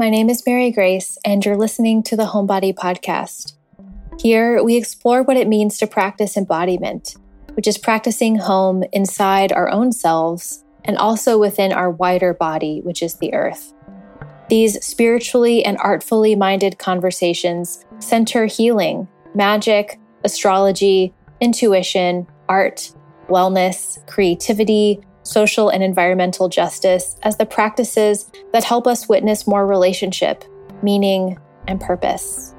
My name is Mary Grace, and you're listening to the Homebody Podcast. Here, we explore what it means to practice embodiment, which is practicing home inside our own selves and also within our wider body, which is the earth. These spiritually and artfully minded conversations center healing, magic, astrology, intuition, art, wellness, creativity, social and environmental justice as the practices that help us witness more relationship, meaning, and purpose.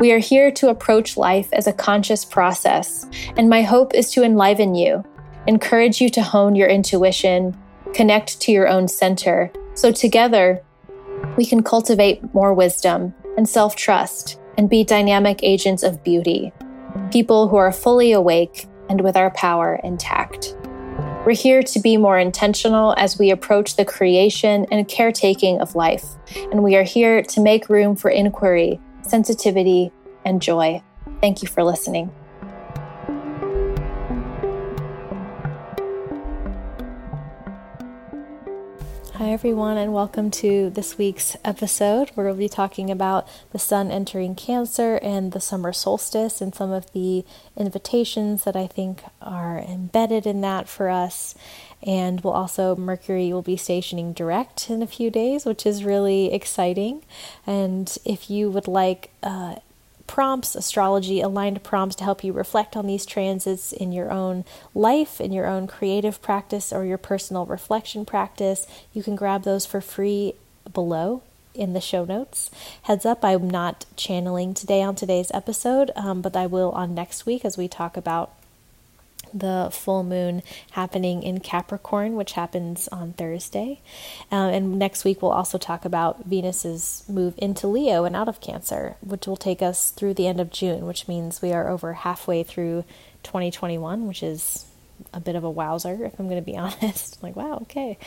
We are here to approach life as a conscious process, and my hope is to enliven you, encourage you to hone your intuition, connect to your own center, so together we can cultivate more wisdom and self trust and be dynamic agents of beauty, people who are fully awake and with our power intact. We're here to be more intentional as we approach the creation and caretaking of life, and we are here to make room for inquiry, sensitivity, and joy. Thank you for listening. Hi, everyone, and welcome to this week's episode where we'll be talking about the sun entering Cancer and the summer solstice and some of the invitations that I think are embedded in that for us. And we'll also, Mercury will be stationing direct in a few days, which is really exciting. And if you would like, uh, prompts, astrology aligned prompts to help you reflect on these transits in your own life, in your own creative practice, or your personal reflection practice. You can grab those for free below in the show notes. Heads up, I'm not channeling today on today's episode, um, but I will on next week as we talk about the full moon happening in Capricorn, which happens on Thursday. Uh, and next week, we'll also talk about Venus's move into Leo and out of Cancer, which will take us through the end of June, which means we are over halfway through 2021, which is a bit of a wowzer, if I'm going to be honest. like, wow, okay.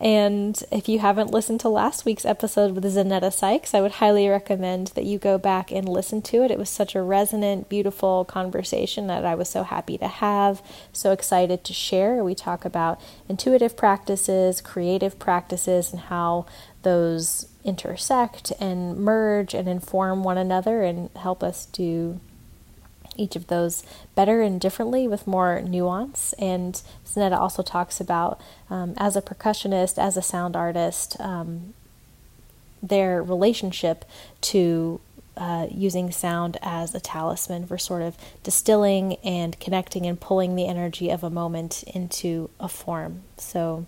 And if you haven't listened to last week's episode with Zanetta Sykes, I would highly recommend that you go back and listen to it. It was such a resonant, beautiful conversation that I was so happy to have, so excited to share. We talk about intuitive practices, creative practices, and how those intersect and merge and inform one another and help us do each of those better and differently with more nuance. And Zanetta also talks about, um, as a percussionist, as a sound artist, um, their relationship to uh, using sound as a talisman for sort of distilling and connecting and pulling the energy of a moment into a form. So,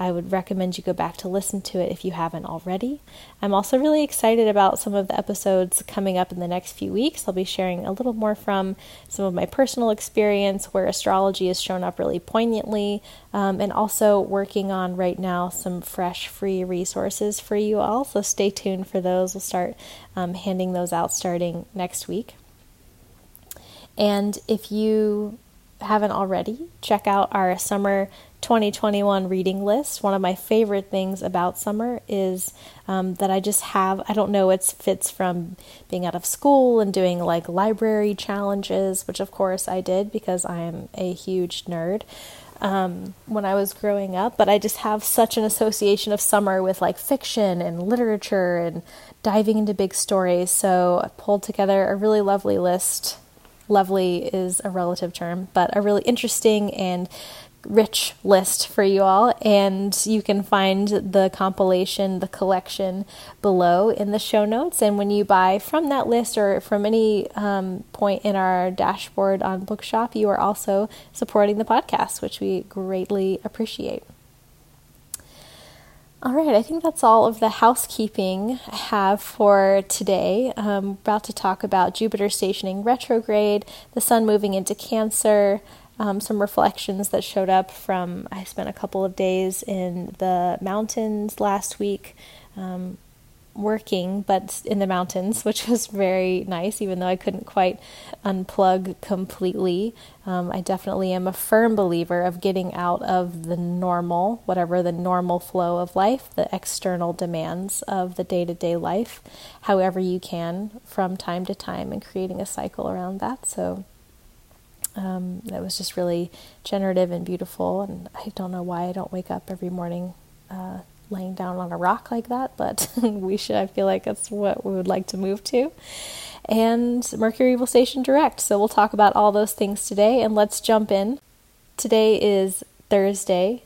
I would recommend you go back to listen to it if you haven't already. I'm also really excited about some of the episodes coming up in the next few weeks. I'll be sharing a little more from some of my personal experience where astrology has shown up really poignantly, um, and also working on right now some fresh free resources for you all. So stay tuned for those. We'll start um, handing those out starting next week. And if you haven't already, check out our summer 2021 reading list. One of my favorite things about summer is um, that I just have, I don't know, it fits from being out of school and doing like library challenges, which of course I did because I am a huge nerd. Um, when I was growing up, but I just have such an association of summer with like fiction and literature and diving into big stories. So I pulled together a really lovely list lovely is a relative term, but a really interesting and rich list for you all, and you can find the compilation, the collection below in the show notes. And when you buy from that list or from any um, point in our dashboard on Bookshop, you are also supporting the podcast, which we greatly appreciate. All right, I think that's all of the housekeeping I have for today. I'm about to talk about Jupiter stationing retrograde, the sun moving into Cancer, um, some reflections that showed up from I spent a couple of days in the mountains last week. Um, working, but in the mountains, which was very nice, even though I couldn't quite unplug completely. Um, I definitely am a firm believer of getting out of the normal, whatever the normal flow of life, the external demands of the day to day life, however you can from time to time, and creating a cycle around that. So um, that was just really generative and beautiful. And I don't know why I don't wake up every morning uh, laying down on a rock like that, but we should, I feel like that's what we would like to move to. And Mercury will station direct. So we'll talk about all those things today and let's jump in. Today is Thursday,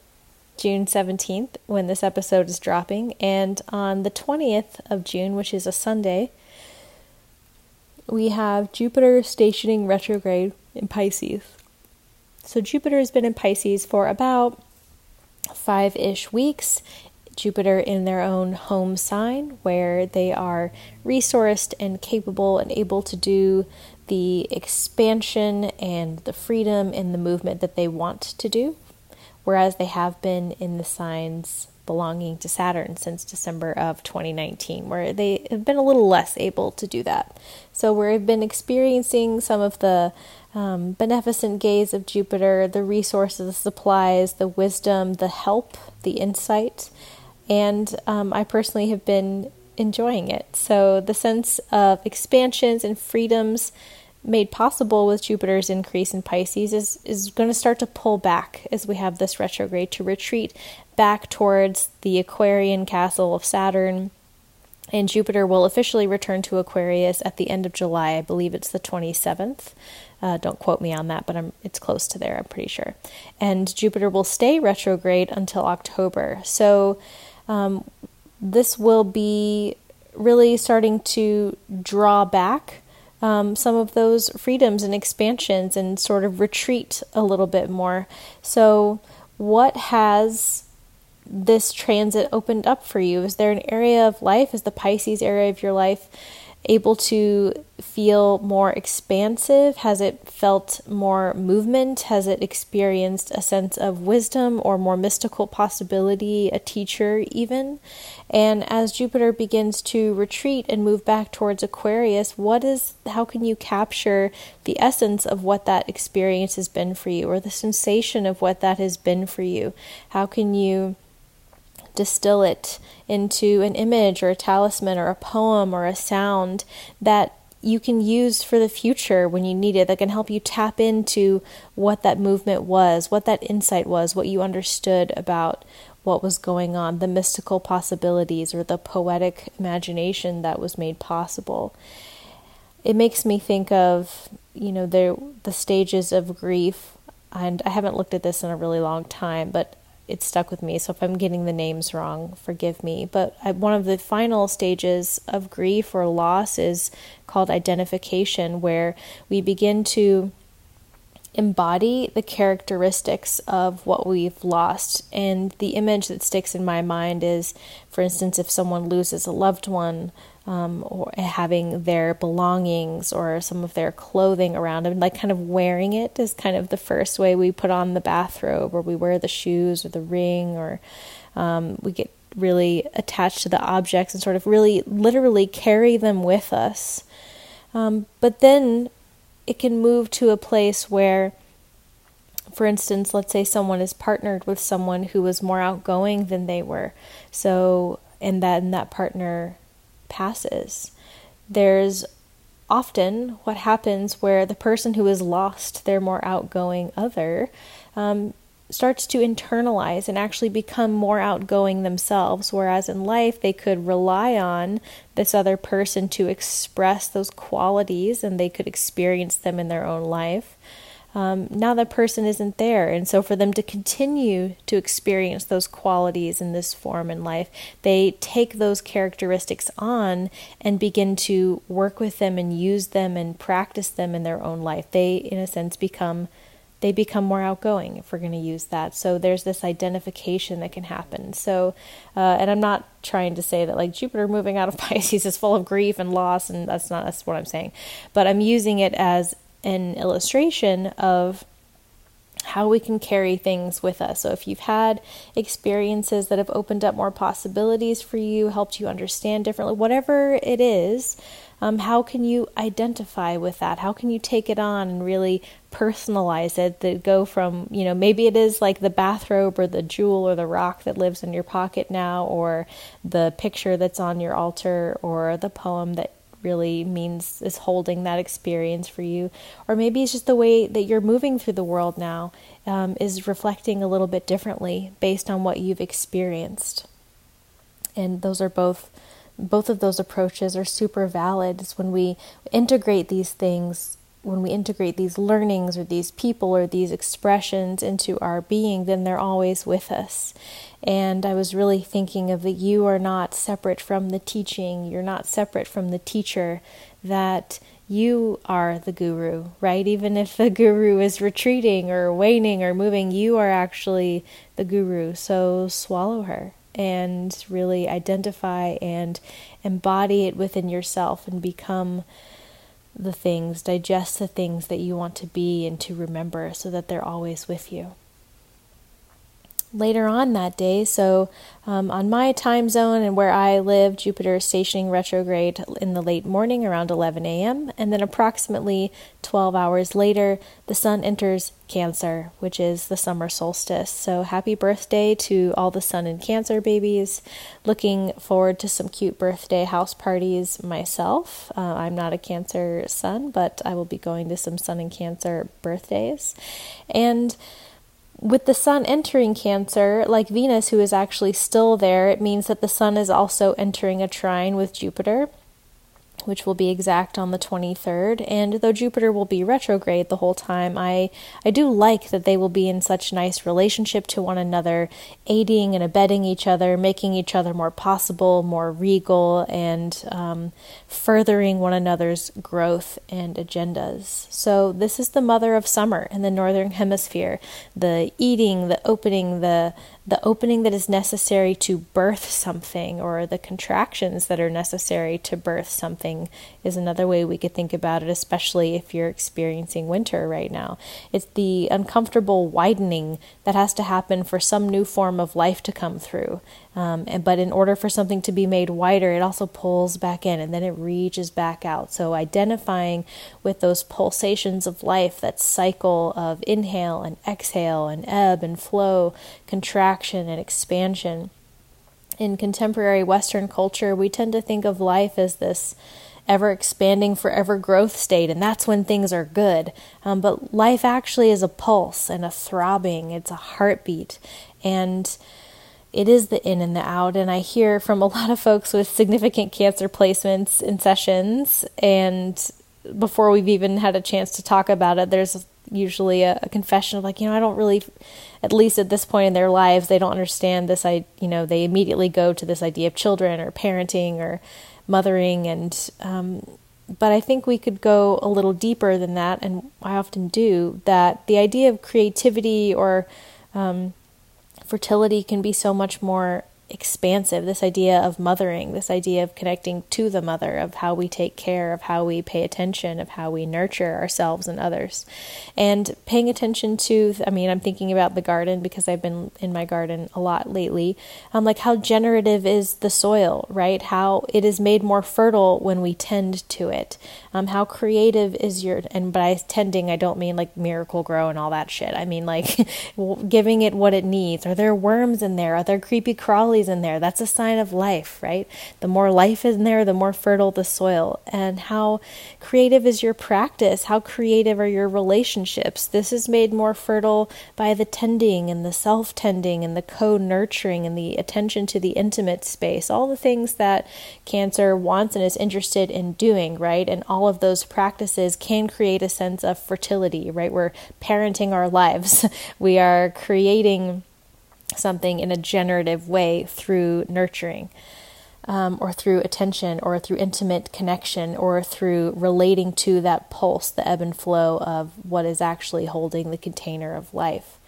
June 17th, when this episode is dropping. And on the 20th of June, which is a Sunday, we have Jupiter stationing retrograde in Pisces. So Jupiter has been in Pisces for about five ish weeks. Jupiter in their own home sign, where they are resourced and capable and able to do the expansion and the freedom and the movement that they want to do, whereas they have been in the signs belonging to Saturn since December of 2019, where they have been a little less able to do that. So, we've been experiencing some of the um, beneficent gaze of Jupiter, the resources, the supplies, the wisdom, the help, the insight, and um, I personally have been enjoying it. So, the sense of expansions and freedoms made possible with Jupiter's increase in Pisces is, is going to start to pull back as we have this retrograde to retreat back towards the Aquarian castle of Saturn. And Jupiter will officially return to Aquarius at the end of July. I believe it's the 27th. Uh, don't quote me on that, but I'm, it's close to there, I'm pretty sure. And Jupiter will stay retrograde until October. So um, this will be really starting to draw back um, some of those freedoms and expansions and sort of retreat a little bit more. So, what has this transit opened up for you? Is there an area of life? Is the Pisces area of your life able to feel more expansive? Has it felt more movement? Has it experienced a sense of wisdom or more mystical possibility, a teacher even? And as Jupiter begins to retreat and move back towards Aquarius, what is how can you capture the essence of what that experience has been for you or the sensation of what that has been for you? How can you distill it into an image or a talisman or a poem or a sound that you can use for the future when you need it that can help you tap into what that movement was, what that insight was, what you understood about what was going on, the mystical possibilities or the poetic imagination that was made possible. It makes me think of, you know, the the stages of grief and I haven't looked at this in a really long time, but it stuck with me. So if I'm getting the names wrong, forgive me. But one of the final stages of grief or loss is called identification, where we begin to embody the characteristics of what we've lost. And the image that sticks in my mind is, for instance, if someone loses a loved one, um, or having their belongings or some of their clothing around them, like kind of wearing it is kind of the first way we put on the bathrobe, or we wear the shoes or the ring, or um, we get really attached to the objects and sort of really literally carry them with us. Um, but then it can move to a place where for instance, let's say someone is partnered with someone who was more outgoing than they were. So, and then that partner passes. There's often what happens where the person who has lost their more outgoing other um, starts to internalize and actually become more outgoing themselves, whereas in life they could rely on this other person to express those qualities and they could experience them in their own life um, now that person isn't there. And so, for them to continue to experience those qualities in this form in life, they take those characteristics on and begin to work with them and use them and practice them in their own life. They, in a sense, become they become more outgoing if we're going to use that. So there's this identification that can happen. So, uh, and I'm not trying to say that like Jupiter moving out of Pisces is full of grief and loss, and that's not that's what I'm saying. But I'm using it as an illustration of how we can carry things with us. So, if you've had experiences that have opened up more possibilities for you, helped you understand differently, whatever it is, um, how can you identify with that? How can you take it on and really personalize it? That go from, you know, maybe it is like the bathrobe or the jewel or the rock that lives in your pocket now, or the picture that's on your altar, or the poem that really means is holding that experience for you. Or maybe it's just the way that you're moving through the world now um, is reflecting a little bit differently based on what you've experienced. And those are both both of those approaches are super valid. It's when we integrate these things, when we integrate these learnings or these people or these expressions into our being, then they're always with us. And I was really thinking of that you are not separate from the teaching, you're not separate from the teacher, that you are the guru, right? Even if the guru is retreating or waning or moving, you are actually the guru. So swallow her and really identify and embody it within yourself and become the things, digest the things that you want to be and to remember so that they're always with you later on that day. So, um, on my time zone and where I live, Jupiter is stationing retrograde in the late morning around 11 a.m. And then, approximately 12 hours later, the sun enters Cancer, which is the summer solstice. So, happy birthday to all the sun and Cancer babies. Looking forward to some cute birthday house parties myself. Uh, I'm not a Cancer sun, but I will be going to some sun and Cancer birthdays. And with the sun entering Cancer, like Venus, who is actually still there, it means that the sun is also entering a trine with Jupiter which will be exact on the 23rd. And though Jupiter will be retrograde the whole time, I, I do like that they will be in such nice relationship to one another, aiding and abetting each other, making each other more possible, more regal, and um, furthering one another's growth and agendas. So, this is the mother of summer in the Northern Hemisphere the eating, the opening, the the opening that is necessary to birth something or the contractions that are necessary to birth something is another way we could think about it, especially if you're experiencing winter right now. It's the uncomfortable widening that has to happen for some new form of life to come through. Um, and, but in order for something to be made wider, it also pulls back in and then it reaches back out. So identifying with those pulsations of life, that cycle of inhale and exhale and ebb and flow, contraction and expansion. In contemporary Western culture, we tend to think of life as this ever expanding, forever growth state, and that's when things are good. Um, but life actually is a pulse and a throbbing, it's a heartbeat. And it is the in and the out. And I hear from a lot of folks with significant cancer placements in sessions. And before we've even had a chance to talk about it, there's usually a, a, confession of like, you know, I don't really, at least at this point in their lives, they don't understand this. I, you know, they immediately go to this idea of children or parenting or mothering. And, um, but I think we could go a little deeper than that. And I often do that the idea of creativity or, um, fertility can be so much more expansive. This idea of mothering this idea of connecting to the mother of how we take care of how we pay attention of how we nurture ourselves and others. And paying attention to i mean i'm thinking about the garden because i've been in my garden a lot lately. Um, like how generative is the soil right? How it is made more fertile when we tend to it um, how creative is your and by tending i don't mean like Miracle-Gro and all that shit i mean like giving it what it needs are there worms in there are there creepy crawlies in there. That's a sign of life, right? The more life in there, the more fertile the soil. And how creative is your practice? How creative are your relationships? This is made more fertile by the tending and the self tending and the co nurturing and the attention to the intimate space, all the things that Cancer wants and is interested in doing, right? And all of those practices can create a sense of fertility, right? We're parenting our lives, we are creating something in a generative way through nurturing. Um, or through attention, or through intimate connection, or through relating to that pulse, the ebb and flow of what is actually holding the container of life.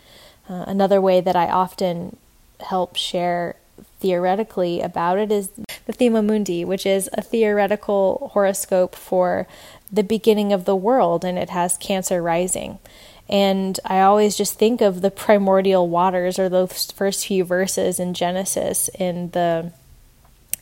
Uh, another way that I often help share theoretically about it is the Thema Mundi, which is a theoretical horoscope for the beginning of the world, and it has Cancer rising. And I always just think of the primordial waters or those first few verses in Genesis in the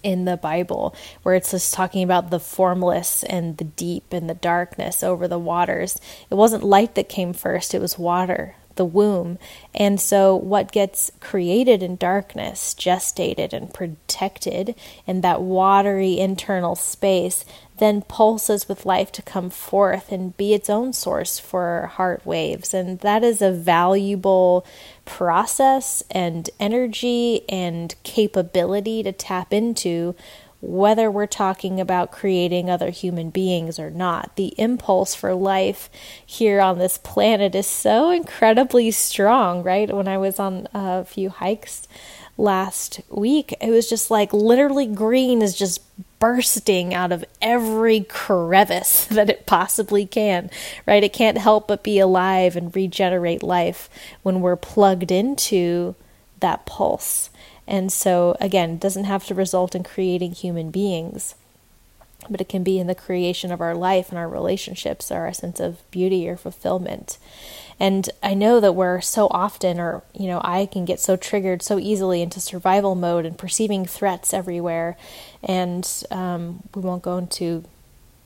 in the Bible, where it's just talking about the formless and the deep and the darkness over the waters. It wasn't light that came first, it was water the womb. And so, what gets created in darkness, gestated and protected in that watery internal space, then pulses with life to come forth and be its own source for heart waves. And that is a valuable process and energy and capability to tap into whether we're talking about creating other human beings or not. The impulse for life here on this planet is so incredibly strong, right? When I was on a few hikes last week, it was just like literally green is just bursting out of every crevice that it possibly can, right? It can't help but be alive and regenerate life when we're plugged into that pulse. And so, again, it doesn't have to result in creating human beings, but it can be in the creation of our life and our relationships or our sense of beauty or fulfillment. And I know that we're so often, or, you know, I can get so triggered so easily into survival mode and perceiving threats everywhere. And um, we won't go into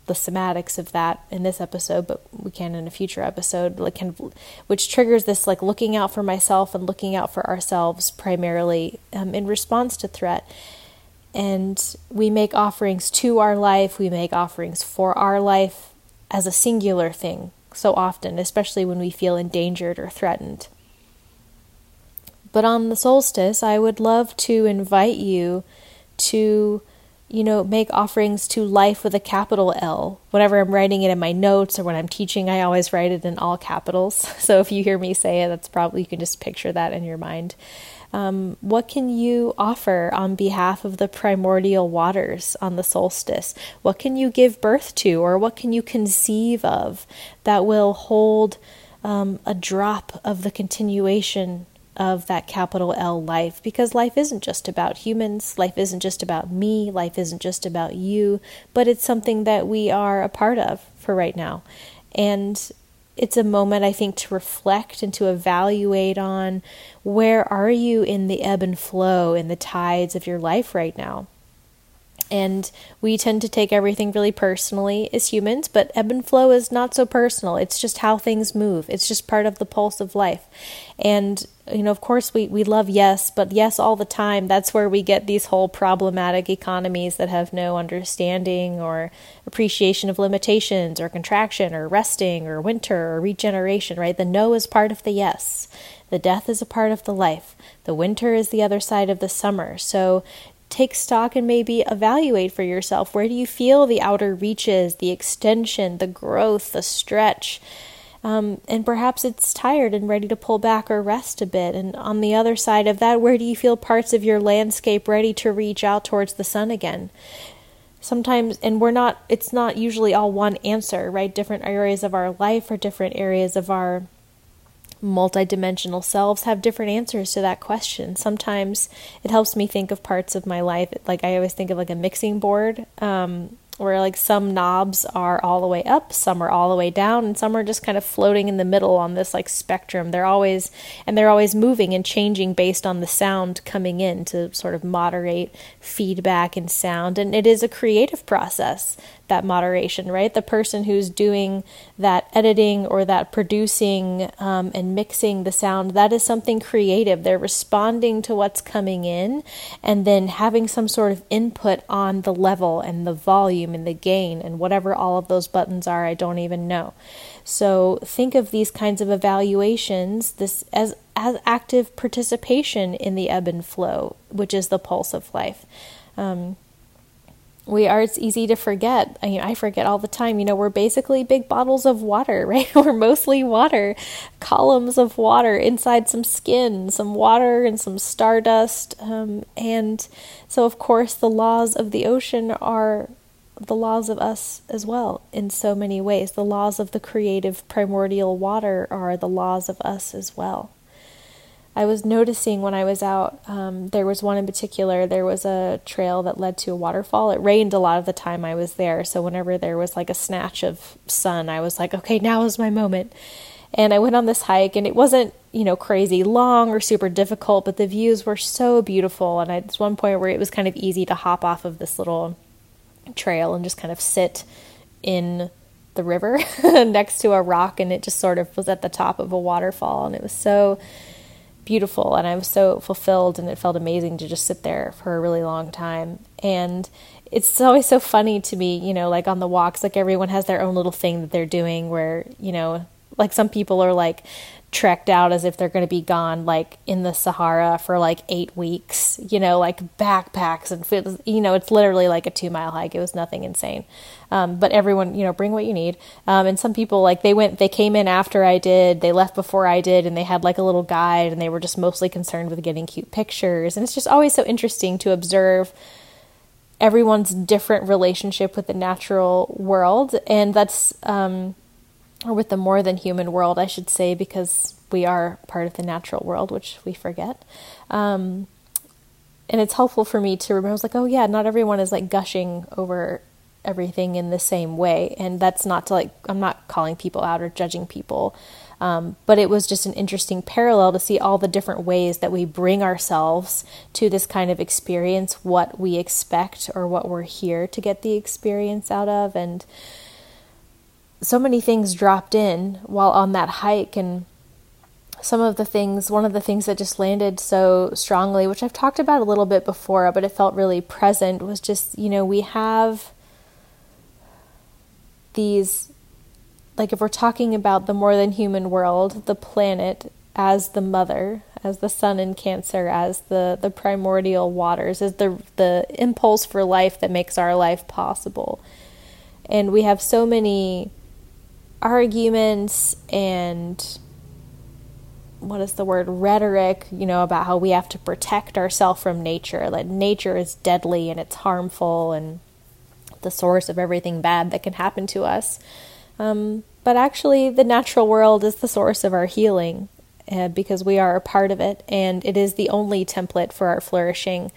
the somatics of that in this episode, but we can in a future episode, like kind of, which triggers this like looking out for myself and looking out for ourselves primarily um, in response to threat. And we make offerings to our life, we make offerings for our life as a singular thing so often, especially when we feel endangered or threatened. But on the solstice, I would love to invite you to you know, make offerings to life with a capital L. Whenever I'm writing it in my notes or when I'm teaching, I always write it in all capitals. So if you hear me say it, that's probably, you can just picture that in your mind. Um, what can you offer on behalf of the primordial waters on the solstice? What can you give birth to, or what can you conceive of that will hold um, a drop of the continuation of that capital L life because life isn't just about humans, life isn't just about me, life isn't just about you, but it's something that we are a part of for right now. And it's a moment I think to reflect and to evaluate on where are you in the ebb and flow in the tides of your life right now. And we tend to take everything really personally as humans, but ebb and flow is not so personal. It's just how things move. It's just part of the pulse of life. And you know, of course, we, we love yes, but yes all the time. That's where we get these whole problematic economies that have no understanding or appreciation of limitations or contraction or resting or winter or regeneration, right? The no is part of the yes. The death is a part of the life. The winter is the other side of the summer. So take stock and maybe evaluate for yourself where do you feel the outer reaches, the extension, the growth, the stretch? Um, and perhaps it's tired and ready to pull back or rest a bit. And on the other side of that, where do you feel parts of your landscape ready to reach out towards the sun again? Sometimes, and we're not, it's not usually all one answer, right? Different areas of our life or different areas of our multidimensional selves have different answers to that question. Sometimes it helps me think of parts of my life, like I always think of like a mixing board. Um, where like some knobs are all the way up, some are all the way down, and some are just kind of floating in the middle on this like spectrum. They're always and they're always moving and changing based on the sound coming in to sort of moderate feedback and sound. And it is a creative process that moderation, right? The person who's doing that editing or that producing um, and mixing the sound, that is something creative. They're responding to what's coming in and then having some sort of input on the level and the volume and the gain and whatever all of those buttons are, I don't even know. So think of these kinds of evaluations this as as active participation in the ebb and flow, which is the pulse of life. Um, we are it's easy to forget. I, mean, I forget all the time. You know we're basically big bottles of water right? We're mostly water columns of water inside some skin some water and some stardust um, and so of course the laws of the ocean are the laws of us as well in so many ways. The laws of the creative primordial water are the laws of us as well I was noticing when I was out, um, there was one in particular. There was a trail that led to a waterfall. It rained a lot of the time I was there. So whenever there was like a snatch of sun, I was like, okay, now is my moment. And I went on this hike, and it wasn't, you know, crazy long or super difficult, but the views were so beautiful. And at one point where it was kind of easy to hop off of this little trail and just kind of sit in the river next to a rock, and it just sort of was at the top of a waterfall, and it was so beautiful, and I was so fulfilled, and it felt amazing to just sit there for a really long time. And it's always so funny to me, you know, like on the walks, like everyone has their own little thing that they're doing where, you know, like some people are like trekked out as if they're going to be gone like in the Sahara for like eight weeks, you know, like backpacks and. You know, it's literally like a two mile hike. It was nothing insane. Um, but everyone, you know, bring what you need. Um, and some people like they went, they came in after I did, they left before I did, and they had like a little guide and they were just mostly concerned with getting cute pictures. And it's just always so interesting to observe everyone's different relationship with the natural world. And that's, um, or with the more than human world, I should say, because we are part of the natural world, which we forget. Um, and it's helpful for me to remember, I was like, oh, yeah, not everyone is like gushing over everything in the same way. And that's not to like, I'm not calling people out or judging people. Um, but it was just an interesting parallel to see all the different ways that we bring ourselves to this kind of experience, what we expect or what we're here to get the experience out of. And so many things dropped in while on that hike and some of the things one of the things that just landed so strongly which I've talked about a little bit before but it felt really present was just you know we have these like if we're talking about the more than human world the planet as the mother as the sun in cancer as the the primordial waters as the the impulse for life that makes our life possible. And we have so many arguments and what is the word rhetoric you know about how we have to protect ourselves from nature. That nature is deadly and it's harmful and the source of everything bad that can happen to us. Um, but actually the natural world is the source of our healing uh, because we are a part of it and it is the only template for our flourishing.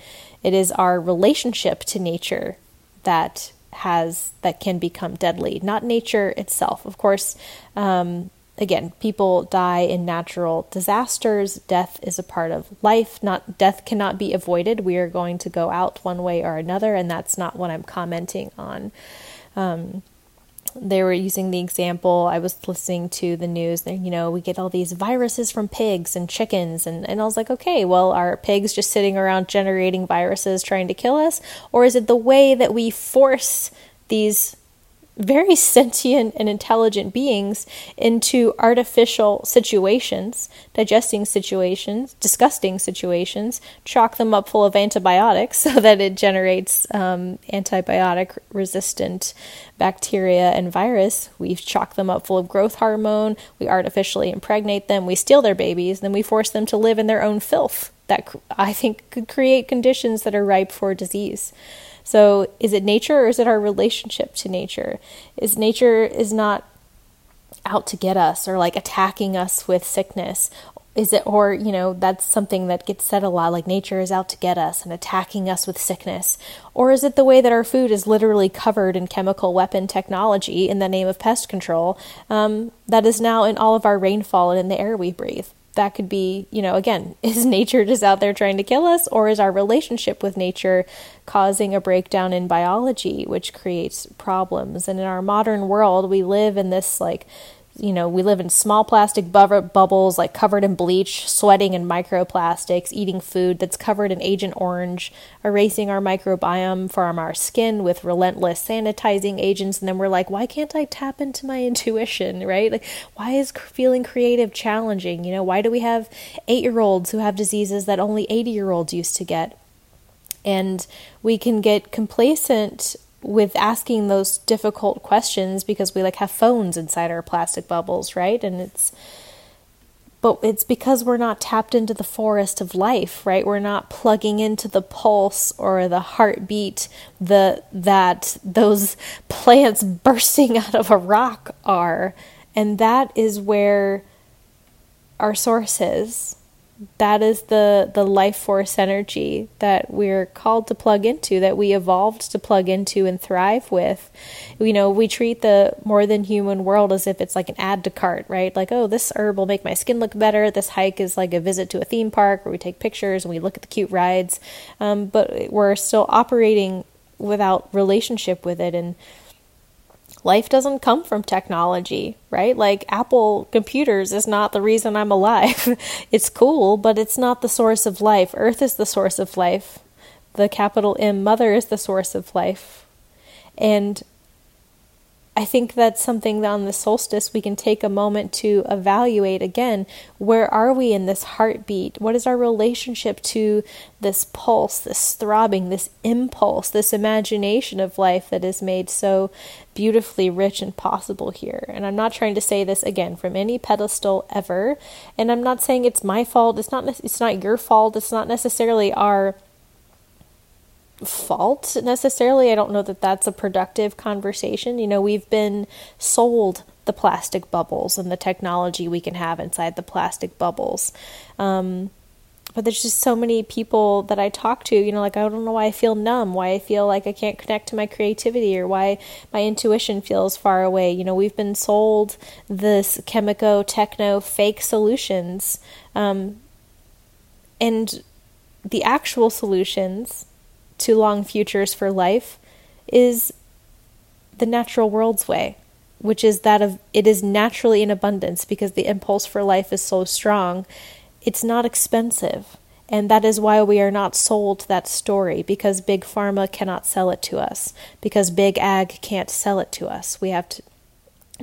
It is our relationship to nature that has that can become deadly, not nature itself. Of course, um, again, people die in natural disasters. Death is a part of life. Not death cannot be avoided. We are going to go out one way or another, and that's not what I'm commenting on. Um, they were using the example i was listening to the news you know we get all these viruses from pigs and chickens. And, and i was like okay well are pigs just sitting around generating viruses trying to kill us? Or is it the way that we force these very sentient and intelligent beings into artificial situations, digesting situations, disgusting situations, chalk them up full of antibiotics so that it generates um, antibiotic resistant bacteria and virus. We chalk them up full of growth hormone, we artificially impregnate them, we steal their babies, then we force them to live in their own filth that I think could create conditions that are ripe for disease. So is it nature or is it our relationship to nature? Is nature is not out to get us or like attacking us with sickness? Is it or you know that's something that gets said a lot like nature is out to get us and attacking us with sickness? Or is it the way that our food is literally covered in chemical weapon technology in the name of pest control um, that is now in all of our rainfall and in the air we breathe that could be, you know, again, is nature just out there trying to kill us, or is our relationship with nature causing a breakdown in biology, which creates problems? And in our modern world, we live in this like you know, we live in small plastic bu- bubbles, like covered in bleach, sweating in microplastics, eating food that's covered in Agent Orange, erasing our microbiome from our skin with relentless sanitizing agents. And then we're like, why can't I tap into my intuition, right? Like, why is feeling creative challenging? You know, why do we have eight year olds who have diseases that only 80 year olds used to get? And we can get complacent with asking those difficult questions because we like have phones inside our plastic bubbles, right? And it's but it's because we're not tapped into the forest of life, right? We're not plugging into the pulse or the heartbeat the that those plants bursting out of a rock are. And that is where our source is that is the the life force energy that we're called to plug into that we evolved to plug into and thrive with. You know we treat the more than human world as if it's like an add to cart right? Like oh this herb will make my skin look better. This hike is like a visit to a theme park where we take pictures and we look at the cute rides. Um, but we're still operating without relationship with it. And life doesn't come from technology, right? Like Apple computers is not the reason I'm alive. it's cool, but it's not the source of life. Earth is the source of life. The capital M, Mother, is the source of life. And I think that's something that on the solstice we can take a moment to evaluate again. Where are we in this heartbeat? What is our relationship to this pulse, this throbbing, this impulse, this imagination of life that is made so beautifully rich and possible here? And I'm not trying to say this again from any pedestal ever. And I'm not saying it's my fault. It's not. It's not your fault. It's not necessarily our fault necessarily. I don't know that that's a productive conversation. You know, we've been sold the plastic bubbles and the technology we can have inside the plastic bubbles. Um, but there's just so many people that I talk to, you know, like I don't know why I feel numb, why I feel like I can't connect to my creativity, or why my intuition feels far away. You know, we've been sold this chemico, techno, fake solutions. Um, and the actual solutions to long futures for life is the natural world's way, which is that of it is naturally in abundance because the impulse for life is so strong. It's not expensive. And that is why we are not sold that story because Big Pharma cannot sell it to us, because Big Ag can't sell it to us. We have to,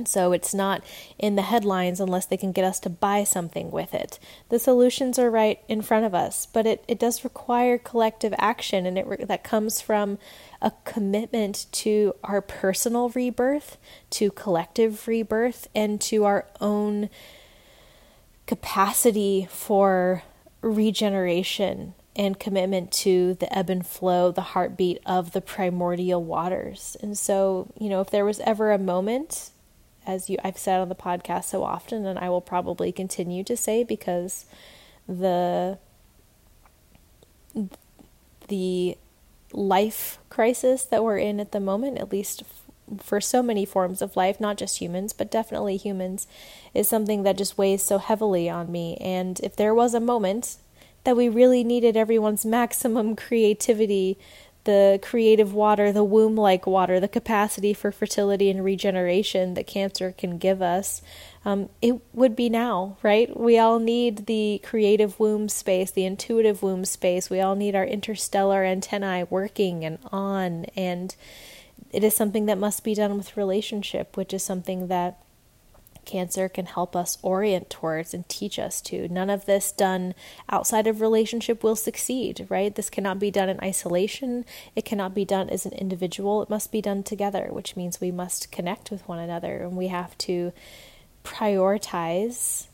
so it's not in the headlines unless they can get us to buy something with it. The solutions are right in front of us, but it, it does require collective action, and it that comes from a commitment to our personal rebirth, to collective rebirth, and to our own capacity for regeneration and commitment to the ebb and flow, the heartbeat of the primordial waters. And so, you know, if there was ever a moment as you I've said on the podcast so often and I will probably continue to say because the the life crisis that we're in at the moment at least for so many forms of life not just humans but definitely humans is something that just weighs so heavily on me and if there was a moment that we really needed everyone's maximum creativity the creative water, the womb like water, the capacity for fertility and regeneration that cancer can give us, um, it would be now, right? We all need the creative womb space, the intuitive womb space. We all need our interstellar antennae working and on. And it is something that must be done with relationship, which is something that cancer can help us orient towards and teach us to. None of this done outside of relationship will succeed, right? This cannot be done in isolation. It cannot be done as an individual. It must be done together, which means we must connect with one another and we have to prioritize,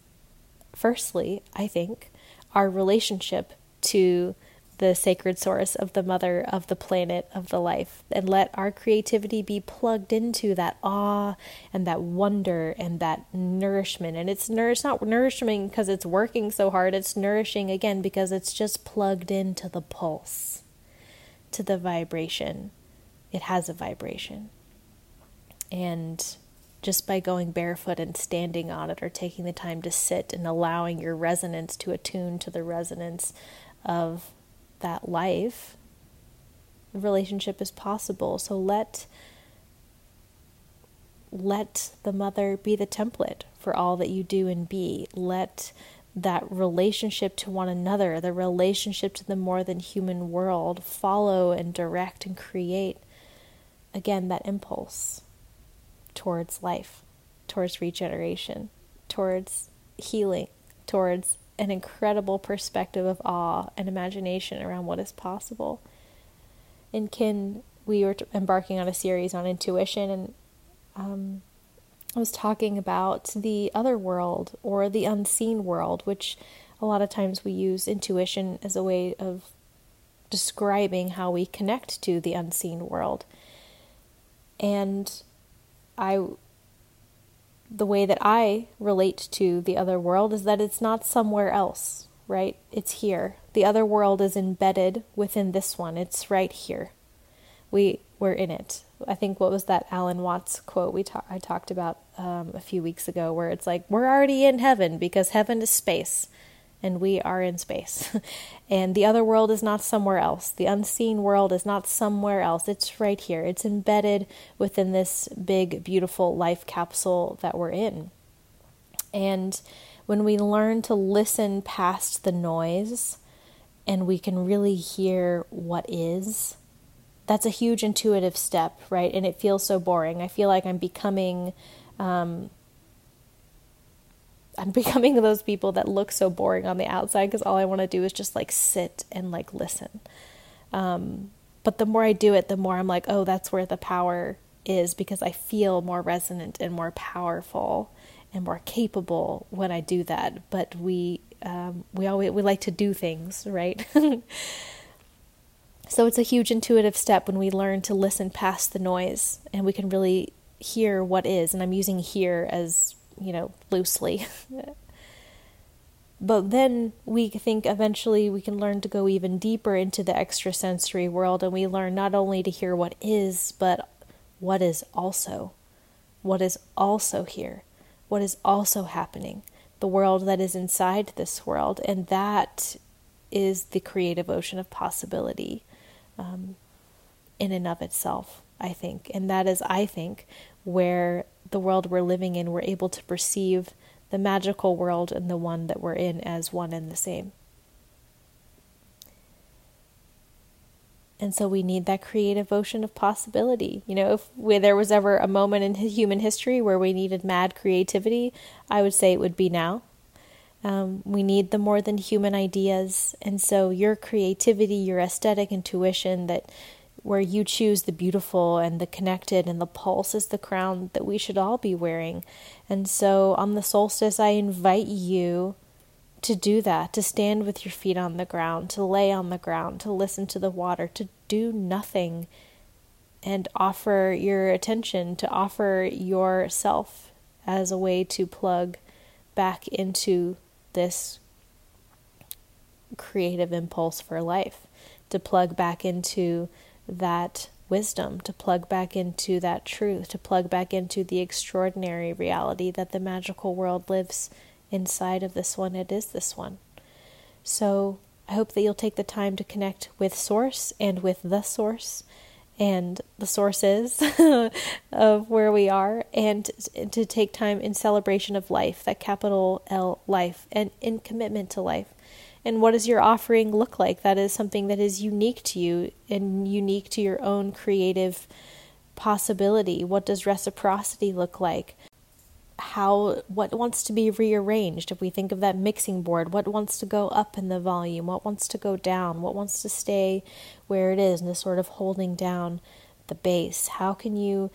firstly, I think, our relationship to the sacred source of the mother of the planet of the life. And let our creativity be plugged into that awe and that wonder and that nourishment. And it's nourish not nourishing because it's working so hard. It's nourishing again because it's just plugged into the pulse to the vibration. It has a vibration. And just by going barefoot and standing on it or taking the time to sit and allowing your resonance to attune to the resonance of that life, relationship is possible. So let let the mother be the template for all that you do and be. Let that relationship to one another, the relationship to the more than human world, follow and direct and create again that impulse towards life, towards regeneration, towards healing, towards an incredible perspective of awe and imagination around what is possible. In Kin, we were embarking on a series on intuition, and um, I was talking about the other world or the unseen world, which a lot of times we use intuition as a way of describing how we connect to the unseen world. And I the way that I relate to the other world is that it's not somewhere else, right? It's here. The other world is embedded within this one. It's right here. We we're in it. I think what was that Alan Watts quote we ta- I talked about um, a few weeks ago, where it's like we're already in heaven because heaven is space, and we are in space. and the other world is not somewhere else. The unseen world is not somewhere else. It's right here. It's embedded within this big, beautiful life capsule that we're in. And when we learn to listen past the noise and we can really hear what is, that's a huge intuitive step, right? And it feels so boring. I feel like I'm becoming. Um, I'm becoming those people that look so boring on the outside because all I want to do is just like sit and like listen. Um, but the more I do it, the more I'm like, oh, that's where the power is because I feel more resonant and more powerful and more capable when I do that. But we um, we always we like to do things right. so it's a huge intuitive step when we learn to listen past the noise and we can really hear what is. And I'm using hear as you know loosely. but then we think eventually we can learn to go even deeper into the extrasensory world and we learn not only to hear what is but what is also what is also here what is also happening, the world that is inside this world. And that is the creative ocean of possibility um, in and of itself, I think. And that is, I think, where the world we're living in, we're able to perceive the magical world and the one that we're in as one and the same. And so we need that creative ocean of possibility. You know, if we, there was ever a moment in human history where we needed mad creativity, I would say it would be now. Um, we need the more than human ideas. And so your creativity, your aesthetic intuition that where you choose the beautiful and the connected and the pulse is the crown that we should all be wearing. And so on the solstice, I invite you to do that, to stand with your feet on the ground, to lay on the ground, to listen to the water, to do nothing and offer your attention, to offer yourself as a way to plug back into this creative impulse for life, to plug back into that wisdom, to plug back into that truth, to plug back into the extraordinary reality that the magical world lives inside of this one, it is this one. So I hope that you'll take the time to connect with Source and with the Source and the sources of where we are, and to take time in celebration of life, that capital L life, and in commitment to life. And what does your offering look like? That is something that is unique to you and unique to your own creative possibility. What does reciprocity look like? how what wants to be rearranged if we think of that mixing board what wants to go up in the volume what wants to go down what wants to stay where it is and this sort of holding down the bass how can you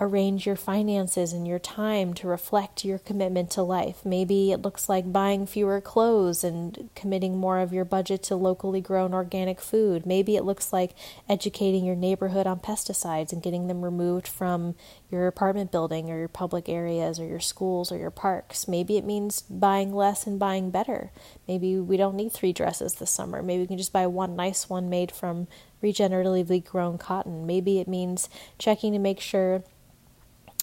arrange your finances and your time to reflect your commitment to life. Maybe it looks like buying fewer clothes and committing more of your budget to locally grown organic food. Maybe it looks like educating your neighborhood on pesticides and getting them removed from your apartment building or your public areas or your schools or your parks. Maybe it means buying less and buying better. Maybe we don't need three dresses this summer. Maybe we can just buy one nice one made from regeneratively grown cotton. Maybe it means checking to make sure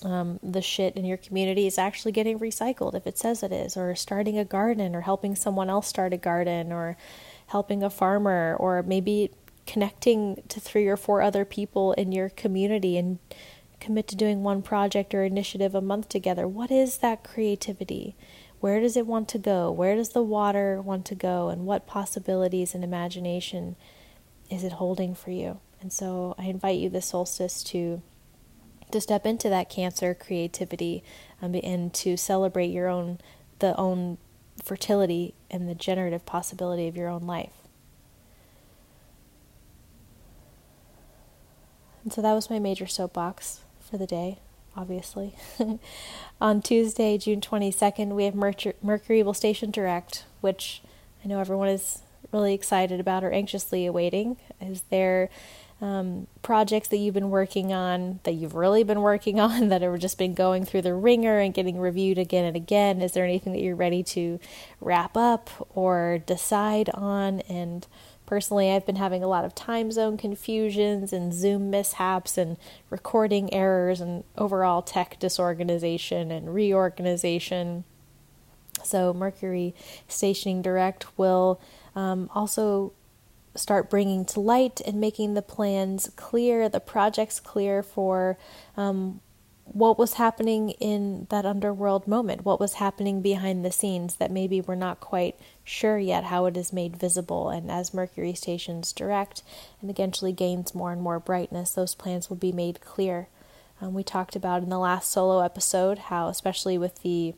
um, the shit in your community is actually getting recycled if it says it is, or starting a garden, or helping someone else start a garden, or helping a farmer, or maybe connecting to three or four other people in your community and commit to doing one project or initiative a month together. What is that creativity? Where does it want to go? Where does the water want to go? And what possibilities and imagination is it holding for you? And so I invite you this solstice to to step into that cancer creativity um, and to celebrate your own the own fertility and the generative possibility of your own life. And so that was my major soapbox for the day, obviously. On Tuesday, June 22nd, we have Mercury, will station direct, which I know everyone is really excited about or anxiously awaiting. Is there um, projects that you've been working on, that you've really been working on, that have just been going through the wringer and getting reviewed again and again? Is there anything that you're ready to wrap up or decide on? And personally, I've been having a lot of time zone confusions and Zoom mishaps and recording errors and overall tech disorganization and reorganization. So, Mercury stationing direct will um, also start bringing to light and making the plans clear, the projects clear for um, what was happening in that underworld moment, what was happening behind the scenes that maybe we're not quite sure yet how it is made visible. And as Mercury stations direct and eventually gains more and more brightness, those plans will be made clear. Um, we talked about in the last solo episode how, especially with the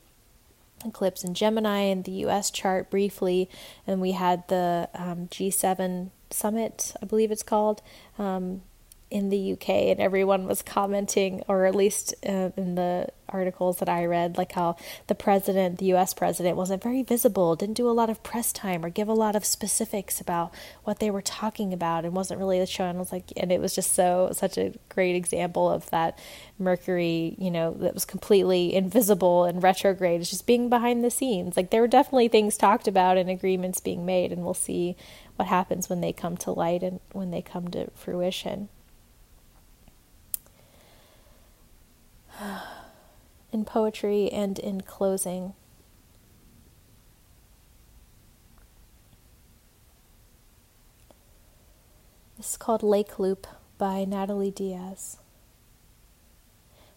eclipse in Gemini and the US chart briefly, and we had the um, G7 summit, I believe it's called, um, in the UK, and everyone was commenting, or at least uh, in the articles that I read, like how the president, the US president, wasn't very visible, didn't do a lot of press time or give a lot of specifics about what they were talking about, and wasn't really showing. I was like, and it was just so, such a great example of that Mercury, you know, that was completely invisible and retrograde, it's just being behind the scenes. Like there were definitely things talked about and agreements being made, and we'll see what happens when they come to light and when they come to fruition. In poetry and in closing. This is called Lake Loop by Natalie Diaz.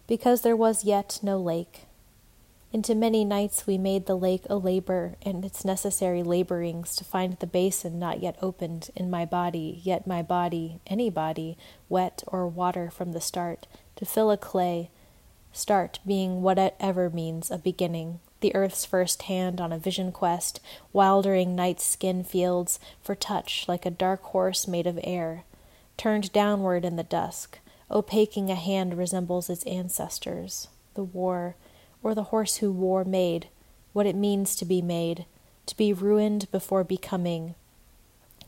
Because there was yet no lake, into many nights we made the lake a labor and its necessary laborings to find the basin not yet opened in my body, yet my body, any body, wet or water from the start, to fill a clay Start being whatever means a beginning, the earth's first hand on a vision quest, wildering night's skin fields for touch like a dark horse made of air, turned downward in the dusk, opaquing a hand resembles its ancestors, the war, or the horse who war made, what it means to be made, to be ruined before becoming,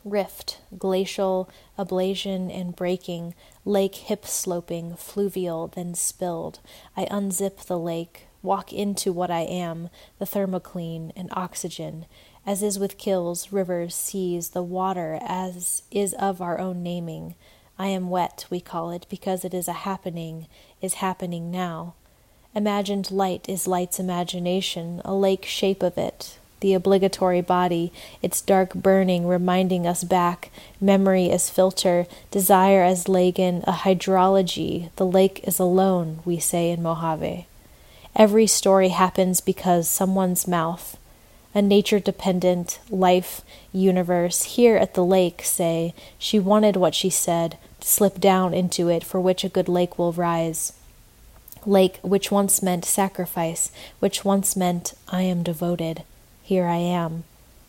rift, glacial, ablation and breaking, lake hip sloping, fluvial, then spilled. I unzip the lake, walk into what I am, the thermocline and oxygen, as is with kills, rivers, seas, the water, as is of our own naming. I am wet, we call it, because it is a happening, is happening now. Imagined light is light's imagination, a lake shape of it, the obligatory body, its dark burning reminding us back, memory as filter, desire as lagan, a hydrology, the lake is alone, we say in Mojave. Every story happens because someone's mouth, a nature dependent life universe, here at the lake, say, she wanted what she said, to slip down into it, for which a good lake will rise lake which once meant sacrifice, which once meant I am devoted. Here I am.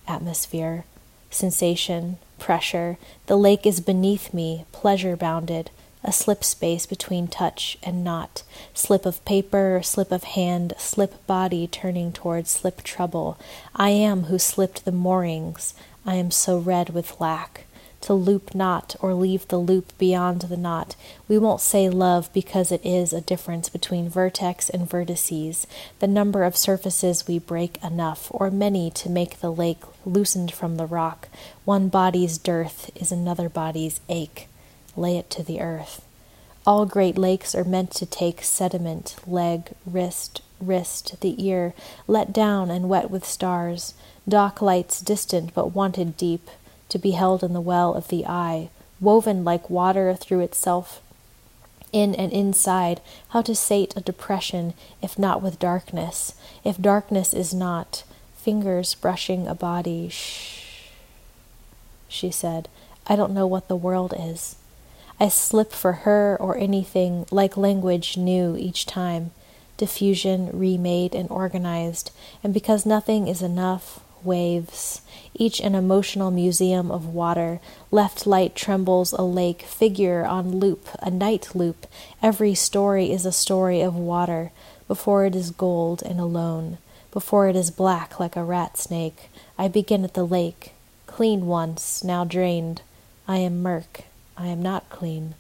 Atmosphere, sensation, pressure. The lake is beneath me, pleasure bounded, a slip space between touch and not, slip of paper, slip of hand, slip body turning towards slip trouble. I am who slipped the moorings. I am so red with lack to loop not or leave the loop beyond the knot. We won't say love because it is a difference between vertex and vertices, the number of surfaces we break enough, or many to make the lake loosened from the rock. One body's dearth is another body's ache. Lay it to the earth. All great lakes are meant to take sediment, leg, wrist, wrist, the ear, let down and wet with stars, dock lights distant but wanted deep, to be held in the well of the eye, woven like water through itself, in and inside, how to sate a depression, if not with darkness, if darkness is not, fingers brushing a body. Shh, she said, I don't know what the world is. I slip for her or anything like language new each time, diffusion remade and organized, and because nothing is enough, waves, each an emotional museum of water. Left light trembles a lake, figure on loop, a night loop. Every story is a story of water, before it is gold and alone, before it is black like a rat snake. I begin at the lake, clean once, now drained. I am murk. I am not clean.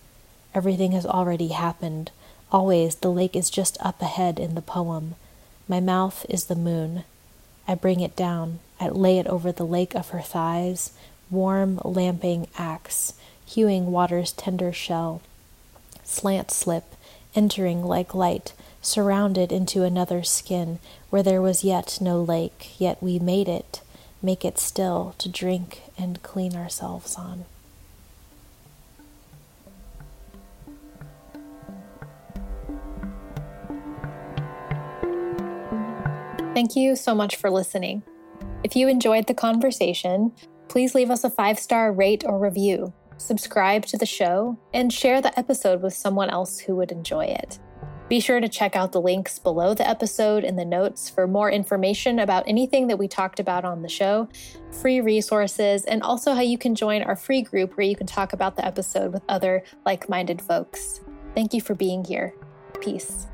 Everything has already happened. Always the lake is just up ahead in the poem. My mouth is the moon. I bring it down. I lay it over the lake of her thighs, warm, lamping axe, hewing water's tender shell. Slant slip, entering like light, surrounded into another skin, where there was yet no lake, yet we made it, make it still to drink and clean ourselves on. Thank you so much for listening. If you enjoyed the conversation, please leave us a five star rate or review, subscribe to the show, and share the episode with someone else who would enjoy it. Be sure to check out the links below the episode in the notes for more information about anything that we talked about on the show, free resources, and also how you can join our free group where you can talk about the episode with other like minded folks. Thank you for being here. Peace.